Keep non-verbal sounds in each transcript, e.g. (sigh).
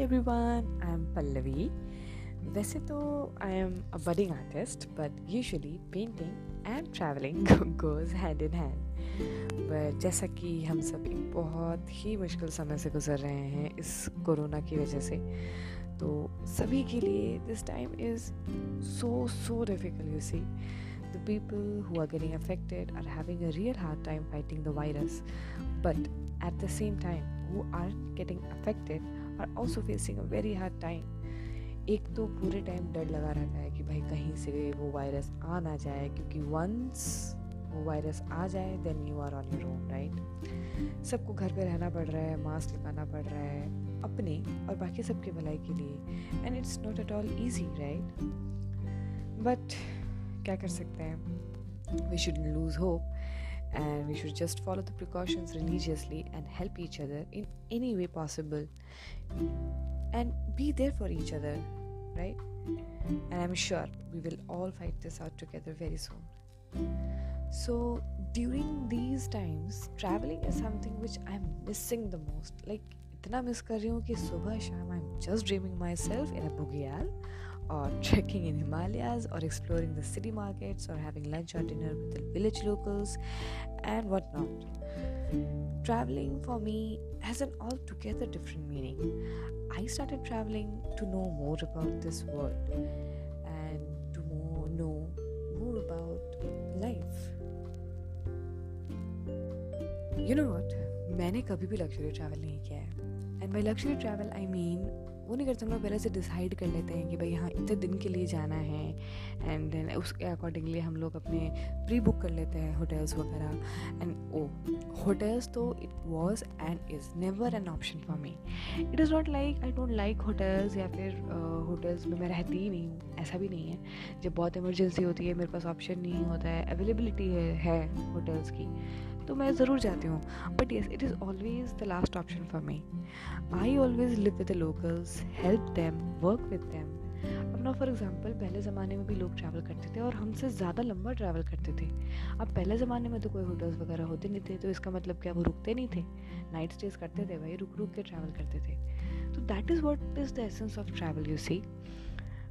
Hi everyone I am Pallavi वैसे तो I am a budding artist but usually painting and travelling goes hand in hand but जैसा कि हम सब एक बहुत ही मुश्किल समय से गुजर रहे हैं इस कोरोना की वजह से तो सभी के लिए this time is so so difficult you see the people who are getting affected are having a real hard time fighting the virus, but at the same time, who aren't getting affected are also facing a very hard time. एक तो पूरे time डर लगा रहता है कि भाई कहीं से वो वायरस आ ना जाए, क्योंकि वंस वो वायरस आ जाए then you are on your own right सबको घर पे रहना पड़ रहा है मास्क लगाना पड़ रहा है, अपने और बाकी सबके भलाई के लिए। And it's not at all easy right but क्या कर सकते हैं? We should lose hope and we should just follow the precautions religiously and help each other in any way possible and be there for each other right and i'm sure we will all fight this out together very soon so during these times traveling is something which i'm missing the most like इतना miss कर रही हूँ कि सुबह शाम I am just dreaming myself in a बुगियाल or trekking in Himalayas or exploring the city markets or having lunch or dinner with the village locals and whatnot. Traveling for me has an altogether different meaning. I started traveling to know more about this world and to more, know more about life. You know what? मैंने कभी भी luxury travel नहीं किया है and by luxury travel I mean वो नहीं करते हम लोग पहले से डिसाइड कर लेते हैं कि भाई हाँ इतने दिन के लिए जाना है। एंड देन उसके अकॉर्डिंगली हम लोग अपने प्री बुक कर लेते हैं होटल्स वगैरह। एंड ओ होटल्स तो it was and is never an option for me it is not like I don't like hotels या फिर होटल्स में मैं रहती ही नहीं हूँ, ऐसा भी नहीं है। जब बहुत इमरजेंसी होती है, मेरे पास ऑप्शन नहीं होता है अवेलेबिलिटी है होटल्स की। तो मैं ज़रूर जाती हूँ। But yes it is always the last option for me I always live with the locals help them work with them अब ना फॉर एग्ज़ाम्पल पहले ज़माने में भी लोग ट्रैवल करते थे और हमसे ज़्यादा लंबा ट्रैवल करते थे। अब पहले ज़माने में तो कोई होटल्स वगैरह होते नहीं थे तो इसका मतलब क्या, वो रुकते नहीं थे? नाइट स्टेज करते थे भाई रुक रुक के ट्रैवल करते थे। तो that is what is the essence of travel you see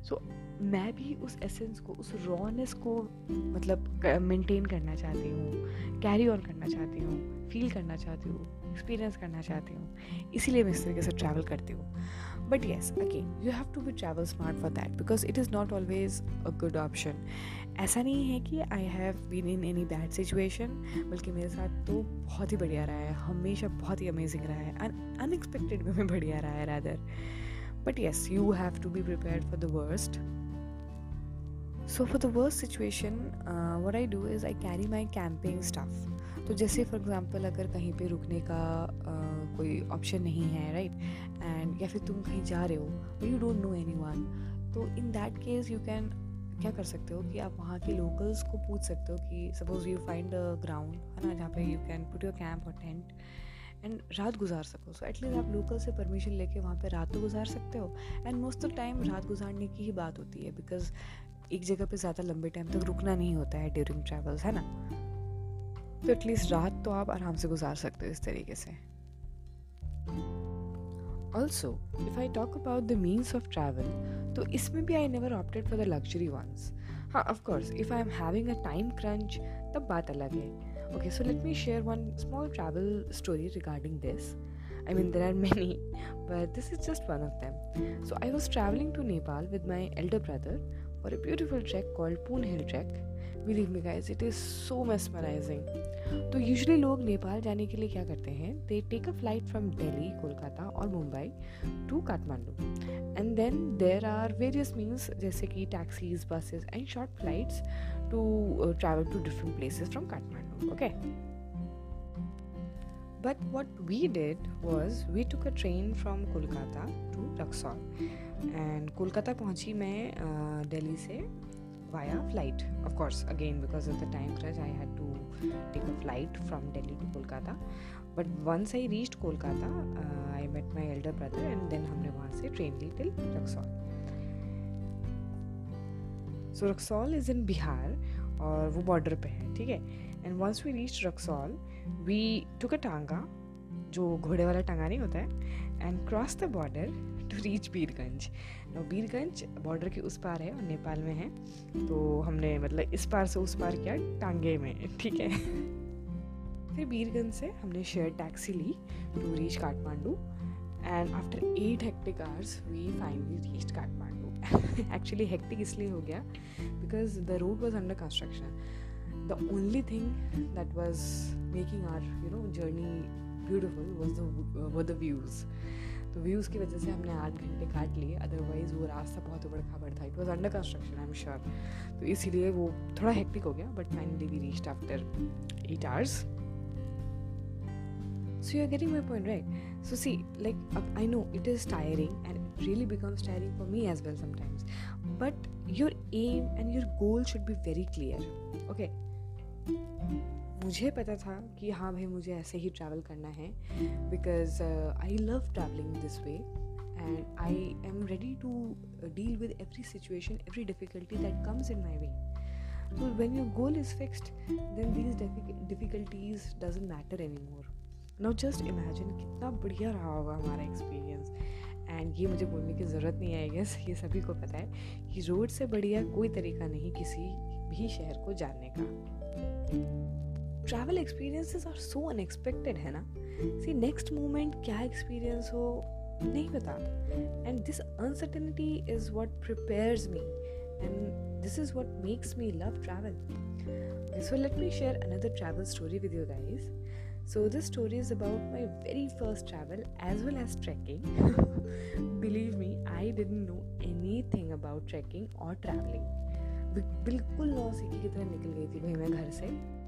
so मैं भी उस एसेंस को, उस रॉनेस को मतलब मेंटेन करना चाहती हूँ कैरी ऑन करना चाहती हूँ फील करना चाहती हूँ एक्सपीरियंस करना चाहती हूँ, इसीलिए मैं इस तरीके से ट्रैवल करती हूँ। But yes again you have to be travel smart for that because it is not always a good option ऐसा नहीं है कि I have been in any bad situation बल्कि मेरे साथ तो बहुत ही बढ़िया रहा है, हमेशा बहुत ही अमेजिंग रहा है अनएक्सपेक्टेड वे में बढ़िया रहा है rather but yes you have to be prepare for the worst so for the worst situation what I do is I carry my camping stuff तो जैसे फॉर एग्ज़ाम्पल अगर कहीं पे रुकने का uh, कोई ऑप्शन नहीं है राइट right? एंड या फिर तुम कहीं जा रहे हो you don't know anyone तो in that case you can क्या कर सकते हो कि आप वहाँ के लोकल्स को पूछ सकते हो कि suppose you find a ground है ना जहाँ पे you can put your camp और टेंट एंड रात गुजार सको सो एटलीस्ट आप लोकल से परमिशन लेके वहाँ पे रात तो गुजार सकते हो एंड मोस्ट ऑफ़ टाइम रात गुजारने की ही बात होती है बिकॉज़ एक जगह पे ज़्यादा लंबे टाइम तक रुकना नहीं होता है ड्यूरिंग ट्रैवल्स है ना? तो एटलीस्ट रात तो आप आराम से गुजार सकते हो इस तरीके से। Also if I talk about the means of travel तो इसमें भी I never opted for the luxury ones हाँ of course if I am having a time crunch तब बात अलग है। Okay so let me share one small travel story regarding this I mean, there are many, but this is just one of them. So, I was traveling to Nepal with my elder brother. For a beautiful trek called Poon Hill Trek. Believe me guys, it is so mesmerizing. तो usually लोग नेपाल जाने के लिए क्या करते हैं they take a flight from Delhi Kolkata और Mumbai to Kathmandu and then there are various means जैसे कि taxis buses and short flights to travel to different places from Kathmandu okay But what we did was we took a train from Kolkata to Raxaul. And Kolkata पहुँची मैं दिल्ली से via flight of course again because of the time crunch I had to take a flight from Delhi to Kolkata but once I reach Kolkata I met my elder brother and then हमने वहाँ से train Lee till Raxaul so Raxaul is in Bihar और वो border पर है, ठीक है? And once we reach Raxaul we took a tonga जो घोड़े वाला टांगा नहीं होता है and cross the border reach Birganj. Birganj border के उस पार है और नेपाल में है। तो हमने मतलब इस पार से उस पार किया टांगे में, ठीक है? फिर बीरगंज से हमने share taxi Lee to reach Kathmandu and after eight hectic hours we finally reach Kathmandu actually hectic इसलिए हो गया because the road was under construction the only thing that was making our you know journey beautiful was the views तो views की वजह से हमने आठ घंटे काट लिए अदरवाइज़ वो रास्ता बहुत उबड़ खाबड़ था। It was under construction I am sure तो इसीलिए वो थोड़ा हेक्टिक हो गया but finally we reach after eight hours so you are getting my point right so see like I know it is tiring and it really becomes tiring for me as well sometimes but your aim and your goal should be very clear okay मुझे पता था कि हाँ भाई मुझे ऐसे ही travel करना है because I love travelling this way and I am ready to deal with every situation every difficulty that comes in my way so when your goal is fixed, then these difficulties doesn't matter anymore. Now just imagine कितना बढ़िया रहा होगा हमारा experience and ये मुझे बोलने की ज़रूरत नहीं है गेस ये सभी को पता है कि रोड से बढ़िया कोई तरीका नहीं किसी भी शहर को जानने का। Travel experiences are so unexpected है ना? सी नेक्स्ट मोमेंट क्या एक्सपीरियंस हो नहीं पता। And this uncertainty is what prepares me and this is what makes me love travel so let me share another travel story with you guys So, this story is about my very first travel as well as trekking. (laughs) Believe me, I didn't know anything about trekking or traveling. बिल्कुल नौ सीखी की तरह निकल गई थी भाई मैं घर से।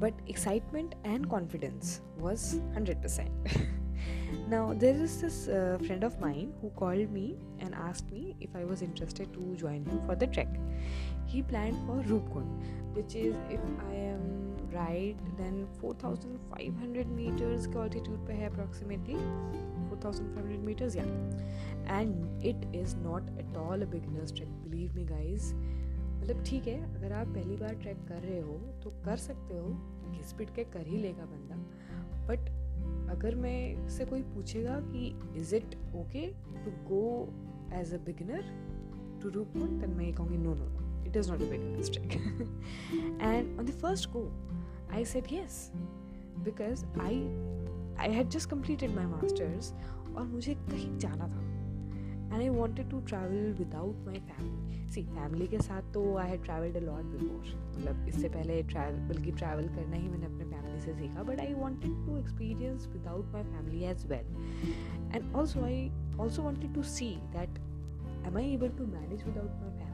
But excitement and confidence was 100%. (laughs) now, there is this uh, friend of mine who called me and asked me if I was interested to join him for the trek. He planned for Rupkund, which is, if I am right, then 4,500 meters altitude per approximately. 4,500 meters, yeah. And it is not at all a beginner's trek, believe me, guys मतलब ठीक है, अगर आप पहली बार track कर रहे हो तो कर सकते हो घिस पिट के कर ही लेगा बंदा। बट अगर मैं से कोई पूछेगा कि is it okay to go as a beginner to Roopkund then मैं ये कहूँगी no no it is not a beginner's trek and on the first go I said yes because I I had just completed my masters और मुझे कहीं जाना था। And I wanted to travel without my family see family के साथ तो I had travelled a lot before मतलब इससे पहले बल्कि ट्रैवल करना ही मैंने अपने फैमिली से सीखा but I wanted to experience without my family as well and also I also wanted to see that am I able to manage without my family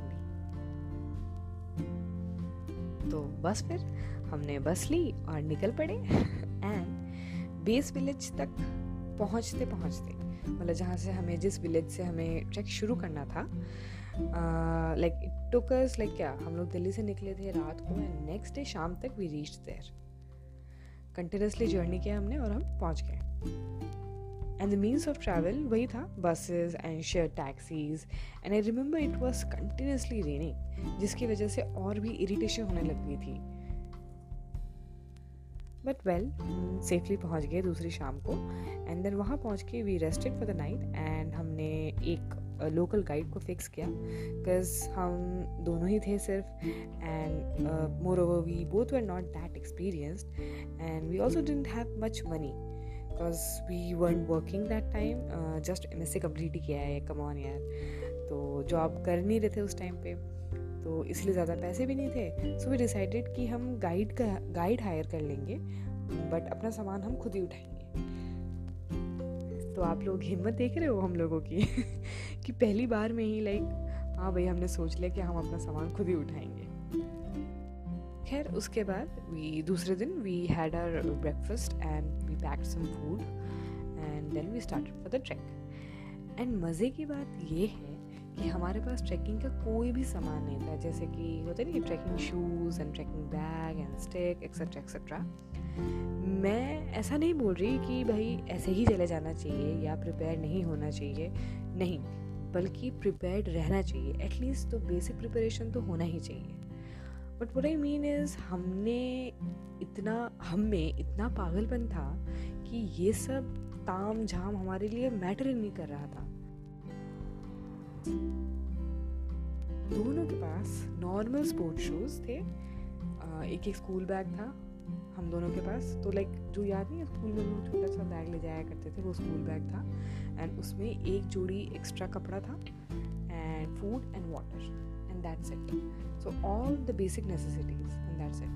तो बस फिर हमने बस ली और निकल पड़े एंड बेस विलेज तक पहुँचते पहुँचते मतलब जहाँ से हमें, जिस विलेज से हमें ट्रैक शुरू करना था लाइक इट टुकर्स लाइक क्या, हम लोग दिल्ली से निकले थे रात को एंड नेक्स्ट डे शाम तक we reach there continuously journey किया हमने और हम पहुँच गए। And the means of travel वही था buses and share taxis and I remember it was continuously raining जिसकी वजह से और भी इरीटेशन होने लग गई थी। बट वेल सेफली पहुँच गए दूसरी शाम को एंड देन वहाँ पहुँच के we rested for the night and हमने एक लोकल गाइड को फिक्स किया बिकॉज़ हम दोनों ही थे सिर्फ़ and moreover we both were not that experienced and we also didn't have much money because we one working that time just M S C complete ही किया है कमॉन यार तो जॉब कर नहीं रहे थे उस टाइम पे। तो इसलिए ज़्यादा पैसे भी नहीं थे। सो वी डिसाइडेड कि हम गाइड का गाइड हायर कर लेंगे बट अपना सामान हम खुद ही उठाएँगे। तो आप लोग हिम्मत देख रहे हो हम लोगों की? (laughs) कि पहली बार में ही लाइक हाँ भाई हमने सोच लिया कि हम अपना सामान खुद ही उठाएँगे। खैर, उसके बाद वी दूसरे दिन we had our breakfast and we packed some food and then we start for the track and मज़े की बात ये है कि हमारे पास ट्रैकिंग का कोई भी सामान नहीं था, जैसे कि होते नहीं trekking shoes and trekking bag and stick etcetera etcetera मैं ऐसा नहीं बोल रही कि भाई ऐसे ही चले जाना चाहिए या प्रिपेयर नहीं होना चाहिए। नहीं, बल्कि प्रिपेयर्ड रहना चाहिए। एटलीस्ट तो बेसिक प्रिपरेशन तो होना ही चाहिए। But what I mean is हमने इतना, हम में इतना पागलपन था कि ये सब ताम झाम हमारे लिए मैटर ही नहीं कर रहा था। दोनों के पास नॉर्मल स्पोर्ट शूज़ थे। एक एक स्कूल बैग था हम दोनों के पास। तो लाइक जो याद नहीं है स्कूल में हम छोटा सा बैग ले जाया करते थे, वो स्कूल बैग था। एंड उसमें एक जोड़ी एक्स्ट्रा कपड़ा था and food and water and that's it so all the basic necessities and that's it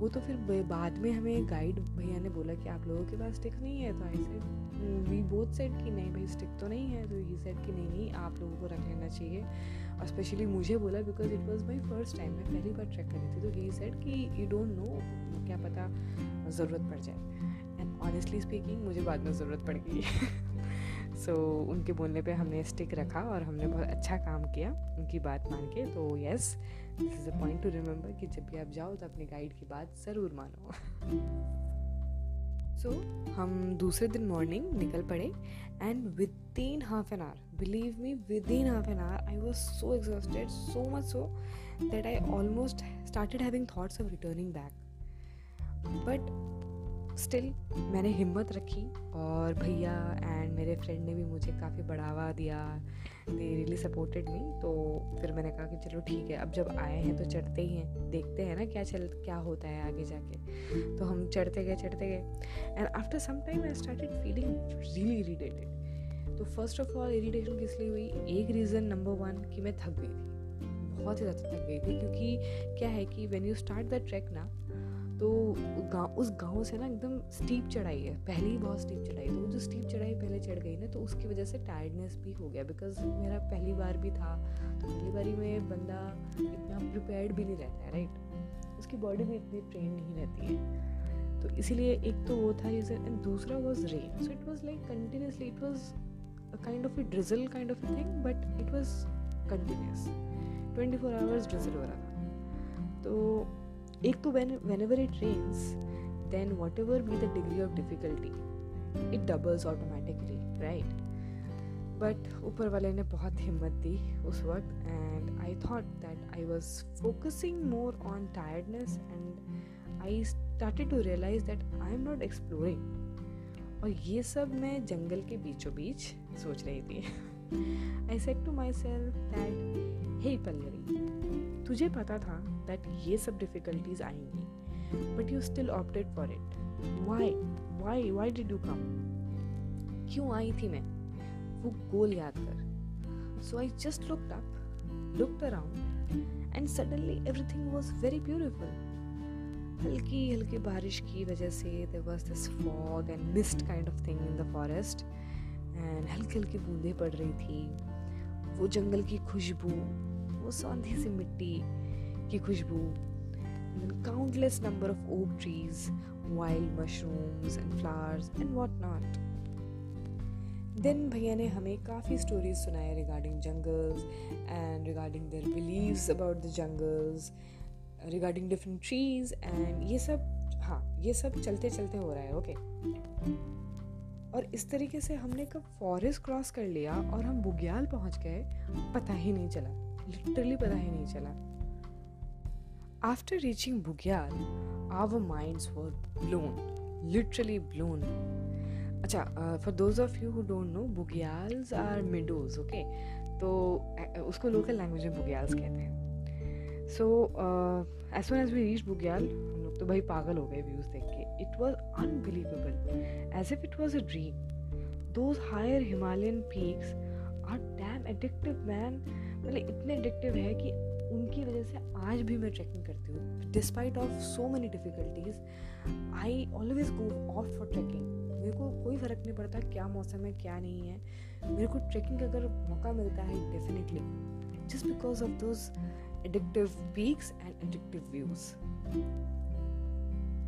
वो तो फिर बाद में हमें गाइड भैया ने बोला कि आप लोगों के पास स्टिक नहीं है तो I said we both said कि नहीं भाई स्टिक तो नहीं है तो ही सेट कि नहीं नहीं आप लोगों को रख लेना चाहिए। और स्पेशली मुझे बोला because it was my first time मैं पहली बार ट्रैक कर थी तो ही सेट कि यू डोंट नो क्या पता ज़रूरत पड़ जाए। एंड ऑनेस्टली स्पीकिंग मुझे बाद में ज़रूरत पड़ गई। सो (laughs) so, उनके बोलने पे हमने स्टिक रखा और हमने बहुत अच्छा काम किया उनकी बात मान के। तो yes this is a point to remember कि जब भी आप जाओ तो अपने गाइड की बात ज़रूर मानो। (laughs) सो so, हम दूसरे दिन मॉर्निंग निकल पड़े and within half an hour believe me within half an hour I was so exhausted so much so that I almost started having thoughts of returning back but still मैंने हिम्मत रखी और भैया एंड मेरे friend ने भी मुझे काफ़ी बढ़ावा दिया। दे रियली सपोर्टेड मी तो फिर मैंने कहा कि चलो ठीक है, अब जब आए हैं तो चढ़ते ही हैं, देखते हैं ना क्या चल, क्या होता है आगे जाके। तो हम चढ़ते गए चढ़ते गए and after some time I started feeling really irritated तो फ़र्स्ट ऑफ़ ऑल इरीटेशन किस लिए हुई? एक रीज़न नंबर वन कि मैं थक गई थी। बहुत ही ज़्यादा थक गई थी, क्योंकि क्या है कि when you start the track ना तो गाँव, उस गाँव से ना एकदम स्टीप चढ़ाई है। पहले ही बहुत स्टीप चढ़ाई तो वो जो स्टीप चढ़ाई पहले चढ़ गई ना तो उसकी वजह से टायर्डनेस भी हो गया। बिकॉज़ मेरा पहली बार भी था तो पहली बारी में बंदा इतना प्रिपेयर्ड भी नहीं रहता है राइट उसकी बॉडी भी इतनी ट्रेन नहीं रहती है। तो इसीलिए एक तो वो था रीज़न एंड दूसरा was rain so it was like continuously it was kind of a drizzle kind of a thing but it was continuous twenty four hours drizzle हो रहा था। तो एक तो whenever it rains then whatever be the degree of difficulty it doubles automatically right but ऊपर वाले ने बहुत हिम्मत दी उस वक्त and I thought that I was focusing more on tiredness and I started to realise that I am not exploring और ये सब मैं जंगल के बीचों बीच सोच रही थी। I said to myself that hey Pallavi तुझे पता था दैट ये सब डिफिकल्टीज आएँगी but you still opted for it why why why did you come क्यों आई थी मैं? वो गोल याद कर। So I just looked up looked around and suddenly everything was very beautiful हल्की हल्की बारिश की वजह से there was this fog and mist kind of thing in the forest and हल्की हल्की बूंदें पड़ रही थी। वो जंगल की खुशबू वो सौंधी सी मिट्टी की खुशबू countless number of oak trees wild mushrooms and flowers and what not then भैया ने हमें काफ़ी स्टोरीज सुनाए regarding jungles and regarding their believes about the jungles regarding different trees and ये सब हाँ ये सब चलते चलते हो रहा है ओके? और इस तरीके से हमने कब फॉरेस्ट क्रॉस कर लिया और हम बुग्याल पहुँच गए, पता ही नहीं चला लिटरली पता ही नहीं चला। After reaching bugyal our minds were blown literally blown अच्छा for those of you who don't know bugyals are meadows okay तो उसको लोकल लैंग्वेज में बुग्याल्स कहते हैं। So as soon as we reach bugyal हम लोग तो भाई पागल हो गए व्यूज़ देख के। It was unbelievable as if it was a dream those higher Himalayan peaks are damn addictive man मतलब इतने एडिक्टिव है कि उनकी वजह से आज भी मैं ट्रैकिंग करती हूँ। Despite of so many difficulties I always go off for trekking मेरे को कोई फ़र्क नहीं पड़ता क्या मौसम है, क्या नहीं है। मेरे को ट्रैकिंग का अगर मौका मिलता है definitely just because of those addictive peaks and addictive views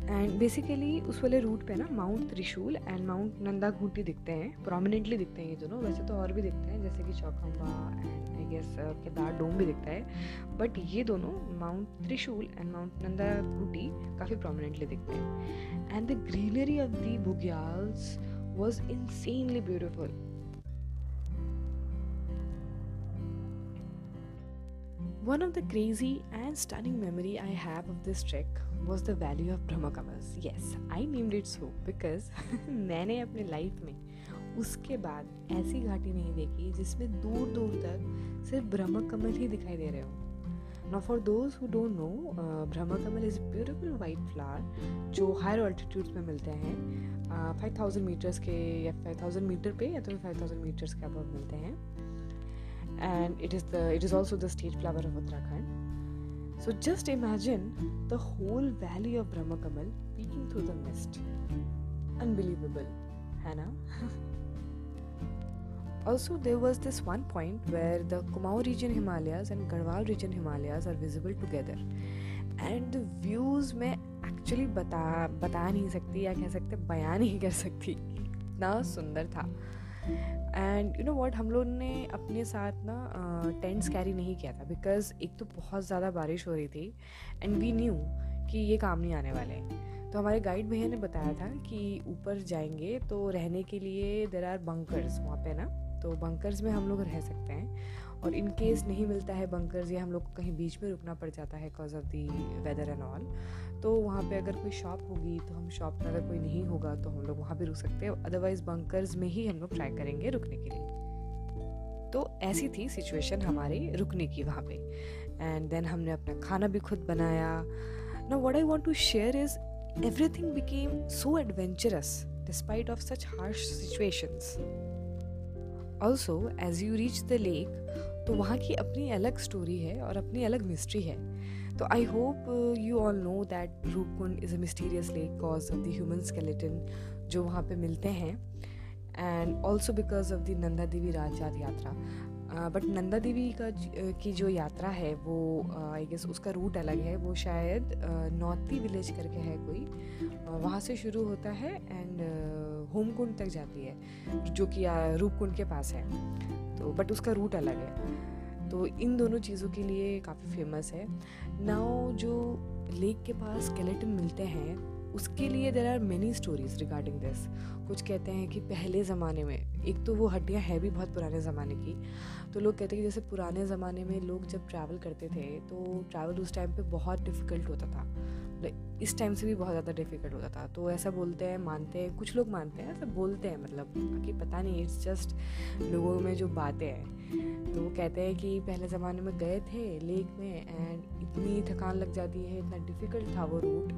and basically उस वाले रूट पे ना माउंट त्रिशूल एंड माउंट नंदा घूटी दिखते हैं प्रोमिनेंटली दिखते हैं ये दोनों, वैसे तो और भी दिखते हैं, जैसे कि Chaukhamba and I guess Kedar dome भी दिखता है। बट ये दोनों माउंट त्रिशूल एंड माउंट नंदा घूटी काफ़ी प्रोमिनेंटली दिखते हैं। And the greenery of the bugyals was insanely beautiful One of the crazy and stunning memory I have of this trek was the value of Brahmakamas. Yes, I named it so because (laughs) मैंने अपने life में उसके बाद ऐसी घाटी नहीं देखी जिसमें दूर दूर तक सिर्फ़ ब्रह्मकमल ही दिखाई दे रहे हो। No for those who don't know Brahmakamal is beautiful white flower जो हायर ऑल्टीट्यूड में मिलते हैं। फाइव uh, थाउज़ेंड मीटर्स के या फाइव थाउज़ेंड मीटर पे या तो फिर फाइव थाउज़ेंड मीटर्स के अब मिलते हैं। It is the it is also the state flower of Uttarakhand so just imagine the whole valley of Brahma Kamal peeking through the mist unbelievable है ना Also, there was this one point where the Kumaon region Himalayas and Garhwal region Himalayas are visible together. And the views में actually बता बता नहीं सकती या कह सकते बयान नहीं कर सकती। इतना सुंदर था। एंड यू नो वॉट हम लोग ने अपने साथ ना टेंट्स कैरी नहीं किया था बिकॉज़ एक तो बहुत ज़्यादा बारिश हो रही थी एंड वी न्यू कि ये काम नहीं आने वाले हैं। तो हमारे गाइड भैया ने बताया था कि ऊपर जाएँगे तो रहने के लिए देर आर बंकर्स वहाँ पे ना तो बंकर्स में हम लोग रह सकते हैं। और इन केस नहीं मिलता है बंकर्स या हम लोग को कहीं बीच में रुकना पड़ जाता है because of the weather and all तो वहाँ पे अगर कोई शॉप होगी तो हम शॉप में अगर कोई नहीं होगा तो हम लोग वहाँ भी रुक सकते हैं। अदरवाइज़ बंकर्स में ही हम लोग ट्राई करेंगे रुकने के लिए। तो ऐसी थी सिचुएशन हमारी रुकने की वहाँ पे। एंड देन हमने अपना खाना भी खुद बनाया। ना what I want to share is everything became so adventurous despite of such harsh situations. Also, as you reach the lake तो वहाँ की अपनी अलग स्टोरी है और अपनी अलग मिस्ट्री है। तो I hope you all know that Roopkund is a mysterious lake cause of the human skeleton जो वहाँ पे मिलते हैं and also because of the Nanda Devi Rajjat Yatra. But Nanda देवी का की जो यात्रा है वो आई गेस उसका रूट अलग है। वो शायद uh, विलेज करके है कोई। वहाँ से शुरू होता है एंड होमकुंड तक जाती है जो कि रूपकुंड के पास है। तो बट उसका रूट अलग है। तो इन दोनों चीज़ों के लिए काफ़ी फ़ेमस है। नाउ जो लेक के पास स्केलेटन मिलते हैं, उसके लिए there are many stories regarding this कुछ कहते हैं कि पहले ज़माने में, एक तो वो हड्डियाँ है भी बहुत पुराने ज़माने की। तो लोग कहते हैं कि जैसे पुराने ज़माने में लोग जब ट्रैवल करते थे तो ट्रैवल उस टाइम पे बहुत डिफ़िकल्ट होता था। इस टाइम से भी बहुत ज़्यादा डिफ़िकल्ट होता था। तो ऐसा बोलते हैं, मानते हैं, कुछ लोग मानते हैं, ऐसा बोलते हैं मतलब कि पता नहीं इट्स जस्ट लोगों में जो बातें हैं। तो वो कहते हैं कि पहले ज़माने में गए थे लेक में एंड इतनी थकान लग जाती है, इतना डिफ़िकल्ट था वो रूट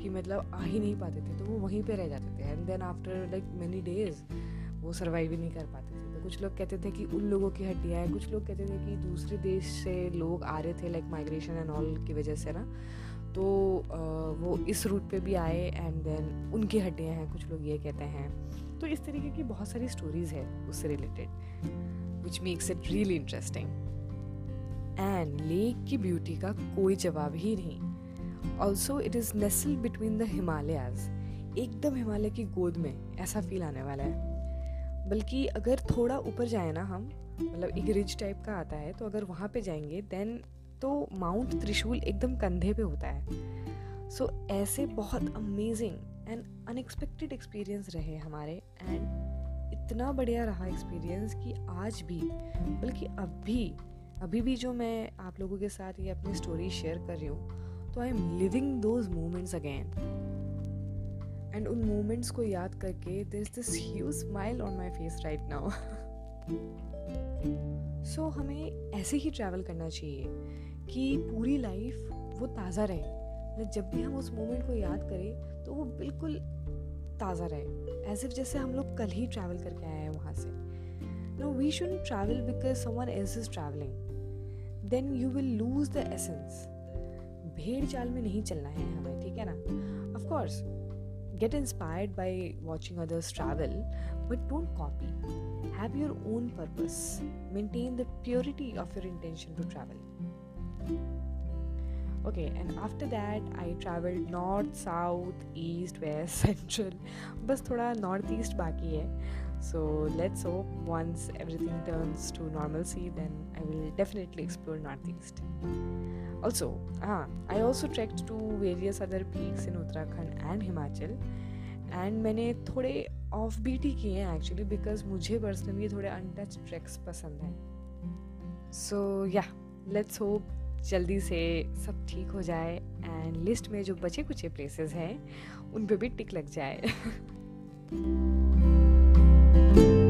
कि मतलब आ ही नहीं पाते थे तो वो वहीं पर रह जाते थे। And then after like many days वो सर्वाइव ही नहीं कर पाते थे। तो कुछ लोग कहते थे कि उन लोगों की हड्डियाँ हैं, कुछ लोग कहते थे कि दूसरे देश से लोग आ रहे थे लाइक माइग्रेशन एंड ऑल की वजह से ना। तो वो इस रूट पे भी आए एंड देन उनकी हड्डियाँ हैं, कुछ लोग ये कहते हैं। तो इस तरीके की बहुत सारी स्टोरीज है उससे related which makes it really interesting and lake की ब्यूटी का कोई जवाब ही नहीं। Also it is nestled between the Himalayas एकदम हिमालय की गोद में, ऐसा फील आने वाला है। बल्कि अगर थोड़ा ऊपर जाए ना हम मतलब एक रिज टाइप का आता है तो अगर वहाँ पे जाएँगे देन तो माउंट त्रिशूल एकदम कंधे पे होता है। सो so, ऐसे बहुत अमेजिंग एंड अनएक्सपेक्टेड एक्सपीरियंस रहे हमारे एंड इतना बढ़िया रहा एक्सपीरियंस कि आज भी बल्कि अब भी अभी भी जो मैं आप लोगों के साथ ये अपनी स्टोरी शेयर कर रही हूँ तो I am living those moments again and उन मोमेंट्स को याद करके this this huge smile on my face right now so so, हमें ऐसे ही ट्रैवल करना चाहिए कि पूरी लाइफ वो ताज़ा रहे। मतलब जब भी हम उस मोमेंट को याद करें तो वो बिल्कुल ताज़ा रहे। एज इफ़ जैसे हम लोग कल ही ट्रैवल करके आए हैं वहाँ से। No we should travel because someone else is travelling then you will lose the essence भेड़ चाल में नहीं चलना है हमें ठीक है ना? Of course get inspired by watching others travel, but don't copy. Have your own purpose. Maintain the purity of your intention to travel. okay and after that i traveled north south east west (laughs) central बस थोड़ा north east बाकी है so let's hope once everything turns to normalcy then i will definitely explore northeast Also, ah, I also trekked to various other peaks in Uttarakhand and Himachal. And मैंने थोड़े off beat ही किए हैं actually because मुझे personally थोड़े untouched tracks पसंद हैं so yeah let's hope जल्दी से सब ठीक हो जाए एंड लिस्ट में जो बचे कुचे प्लेसेस हैं उन पर भी टिक लग जाए (laughs)